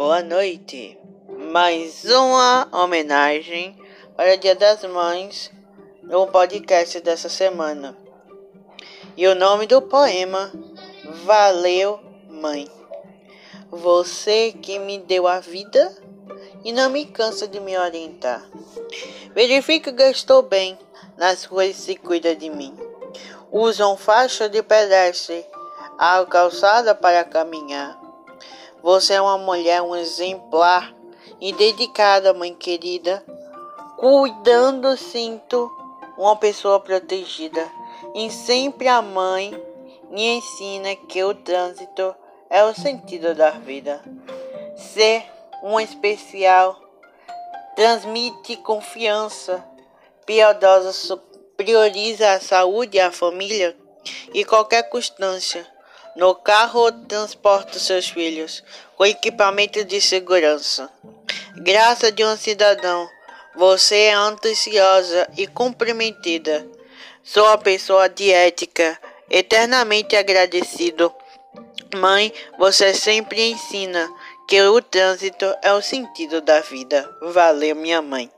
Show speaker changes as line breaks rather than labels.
boa noite. Mais uma homenagem para o Dia das Mães no podcast dessa semana. E o nome do poema Valeu, Mãe. Você que me deu a vida e não me cansa de me orientar. Verifica que estou bem nas ruas se cuida de mim. Usam faixa de pedestre, a calçada para caminhar. Você é uma mulher, um exemplar e dedicada, mãe querida, cuidando, sinto, uma pessoa protegida. E sempre a mãe me ensina que o trânsito é o sentido da vida. Ser um especial transmite confiança. Piedosa prioriza a saúde e a família e qualquer constância. No carro, transporta seus filhos com equipamento de segurança. Graça de um cidadão, você é ansiosa e comprometida. Sou a pessoa de ética, eternamente agradecido. Mãe, você sempre ensina que o trânsito é o sentido da vida. Valeu, minha mãe.